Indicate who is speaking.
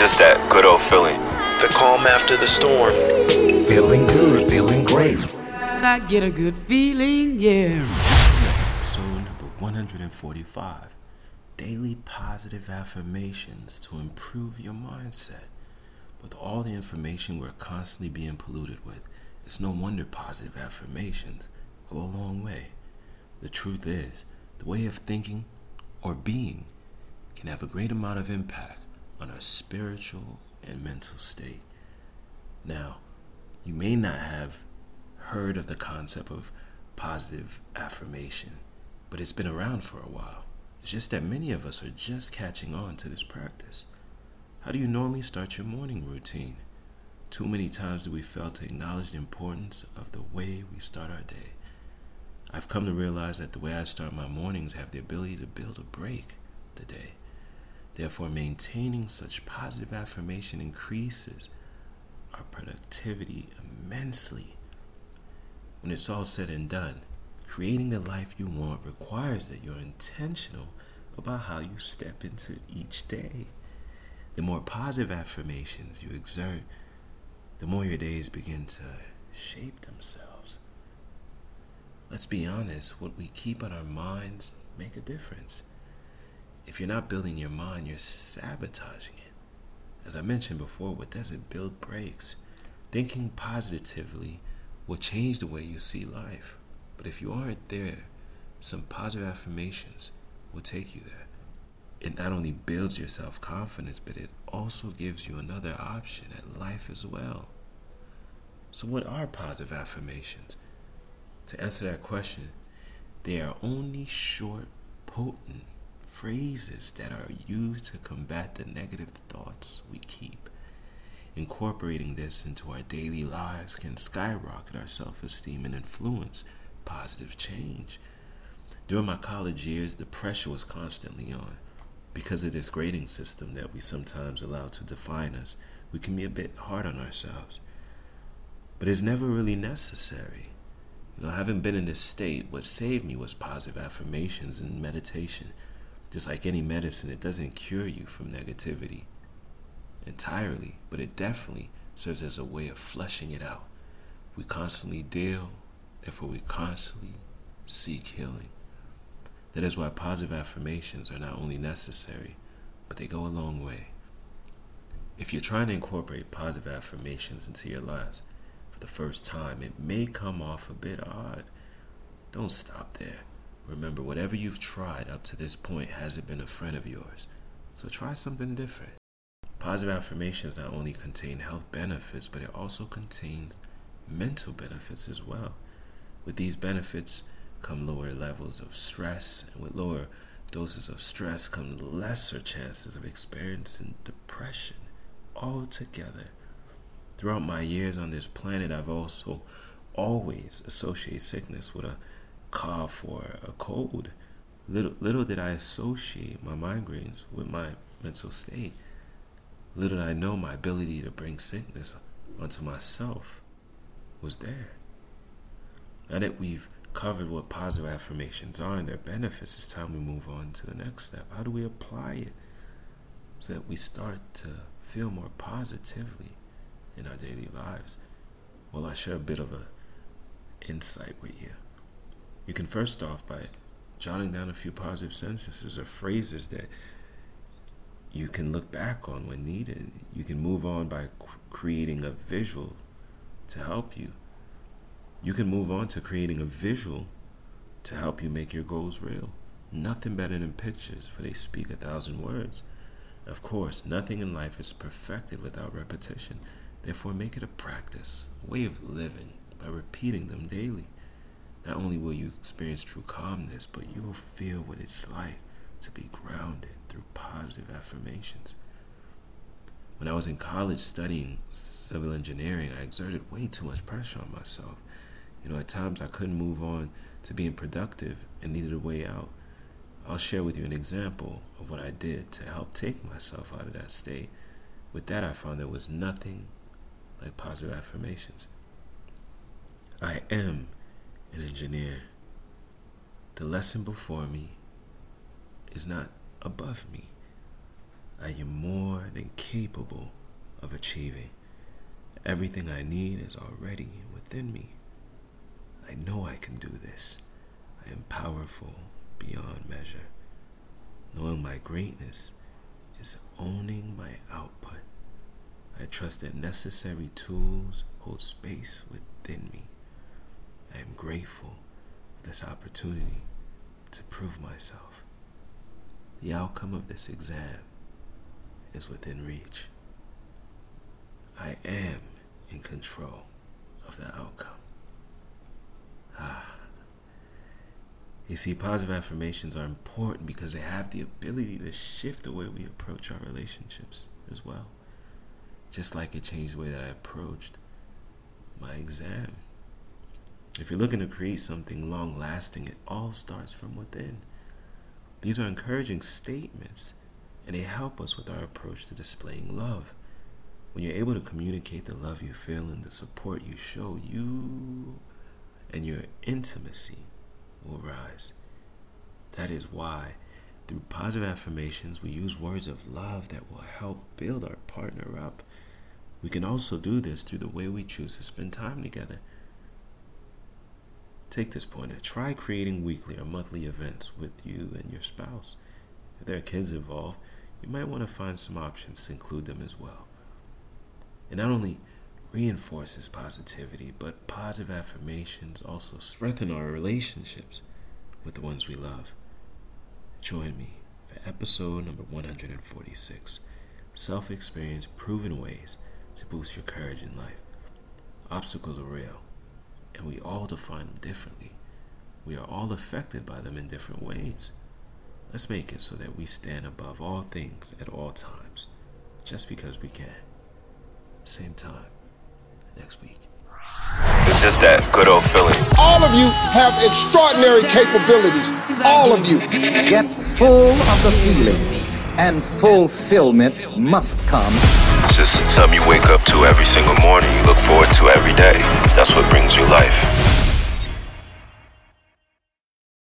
Speaker 1: just that good old feeling.
Speaker 2: The calm after the storm.
Speaker 3: Feeling good, feeling great.
Speaker 4: I get a good feeling, yeah.
Speaker 5: Episode number 145 Daily Positive Affirmations to Improve Your Mindset. With all the information we're constantly being polluted with, it's no wonder positive affirmations go a long way. The truth is, the way of thinking or being can have a great amount of impact on our spiritual and mental state. Now, you may not have heard of the concept of positive affirmation, but it's been around for a while. It's just that many of us are just catching on to this practice. How do you normally start your morning routine? Too many times do we fail to acknowledge the importance of the way we start our day. I've come to realize that the way I start my mornings have the ability to build a break the day. Therefore, maintaining such positive affirmation increases our productivity immensely. When it's all said and done, creating the life you want requires that you're intentional about how you step into each day. The more positive affirmations you exert, the more your days begin to shape themselves. Let's be honest, what we keep on our minds make a difference. If you're not building your mind, you're sabotaging it. As I mentioned before, what doesn't build breaks. Thinking positively will change the way you see life. But if you aren't there, some positive affirmations will take you there. It not only builds your self confidence, but it also gives you another option at life as well. So, what are positive affirmations? To answer that question, they are only short, potent phrases that are used to combat the negative thoughts we keep. Incorporating this into our daily lives can skyrocket our self esteem and influence positive change. During my college years, the pressure was constantly on. Because of this grading system that we sometimes allow to define us, we can be a bit hard on ourselves. But it's never really necessary. You know, having been in this state, what saved me was positive affirmations and meditation. Just like any medicine, it doesn't cure you from negativity entirely, but it definitely serves as a way of fleshing it out. We constantly deal, therefore, we constantly seek healing. That is why positive affirmations are not only necessary, but they go a long way. If you're trying to incorporate positive affirmations into your lives, for the first time, it may come off a bit odd. Don't stop there. Remember, whatever you've tried up to this point hasn't been a friend of yours. So try something different. Positive affirmations not only contain health benefits, but it also contains mental benefits as well. With these benefits come lower levels of stress, and with lower doses of stress come lesser chances of experiencing depression altogether. Throughout my years on this planet, I've also always associated sickness with a cough or a cold. Little, little did I associate my migraines with my mental state. Little did I know my ability to bring sickness onto myself was there. Now that we've covered what positive affirmations are and their benefits, it's time we move on to the next step. How do we apply it so that we start to feel more positively in our daily lives? Well, I share a bit of a insight with you. You can first off by jotting down a few positive sentences or phrases that you can look back on when needed. You can move on by creating a visual to help you. You can move on to creating a visual to help you make your goals real. Nothing better than pictures, for they speak a thousand words. Of course, nothing in life is perfected without repetition. Therefore, make it a practice, a way of living by repeating them daily. Not only will you experience true calmness, but you will feel what it's like to be grounded through positive affirmations. When I was in college studying civil engineering, I exerted way too much pressure on myself. You know, at times I couldn't move on to being productive and needed a way out. I'll share with you an example of what I did to help take myself out of that state. With that, I found there was nothing like positive affirmations. I am an engineer. The lesson before me is not above me. I am more than capable of achieving. Everything I need is already within me. I know I can do this. I am powerful beyond measure. Knowing my greatness is owning my output. I trust that necessary tools hold space within me. I am grateful for this opportunity to prove myself. The outcome of this exam is within reach. I am in control of the outcome. Ah. You see, positive affirmations are important because they have the ability to shift the way we approach our relationships as well. Just like it changed the way that I approached my exam. If you're looking to create something long lasting, it all starts from within. These are encouraging statements, and they help us with our approach to displaying love. When you're able to communicate the love you feel and the support you show, you and your intimacy will rise. That is why, through positive affirmations, we use words of love that will help build our partner up. We can also do this through the way we choose to spend time together. Take this pointer. Try creating weekly or monthly events with you and your spouse. If there are kids involved, you might want to find some options to include them as well. It not only reinforces positivity, but positive affirmations also strengthen our relationships with the ones we love. Join me for episode number 146 Self Experience Proven Ways to Boost Your Courage in Life. Obstacles are real, and we all define them differently. We are all affected by them in different ways. Let's make it so that we stand above all things at all times, just because we can. Same time next week.
Speaker 2: It's just that good old feeling.
Speaker 1: All of you have extraordinary capabilities. All of you.
Speaker 6: Get full of the feeling, and fulfillment must come.
Speaker 2: It's just something you wake up to every single morning. You look forward to every day. That's what brings you life.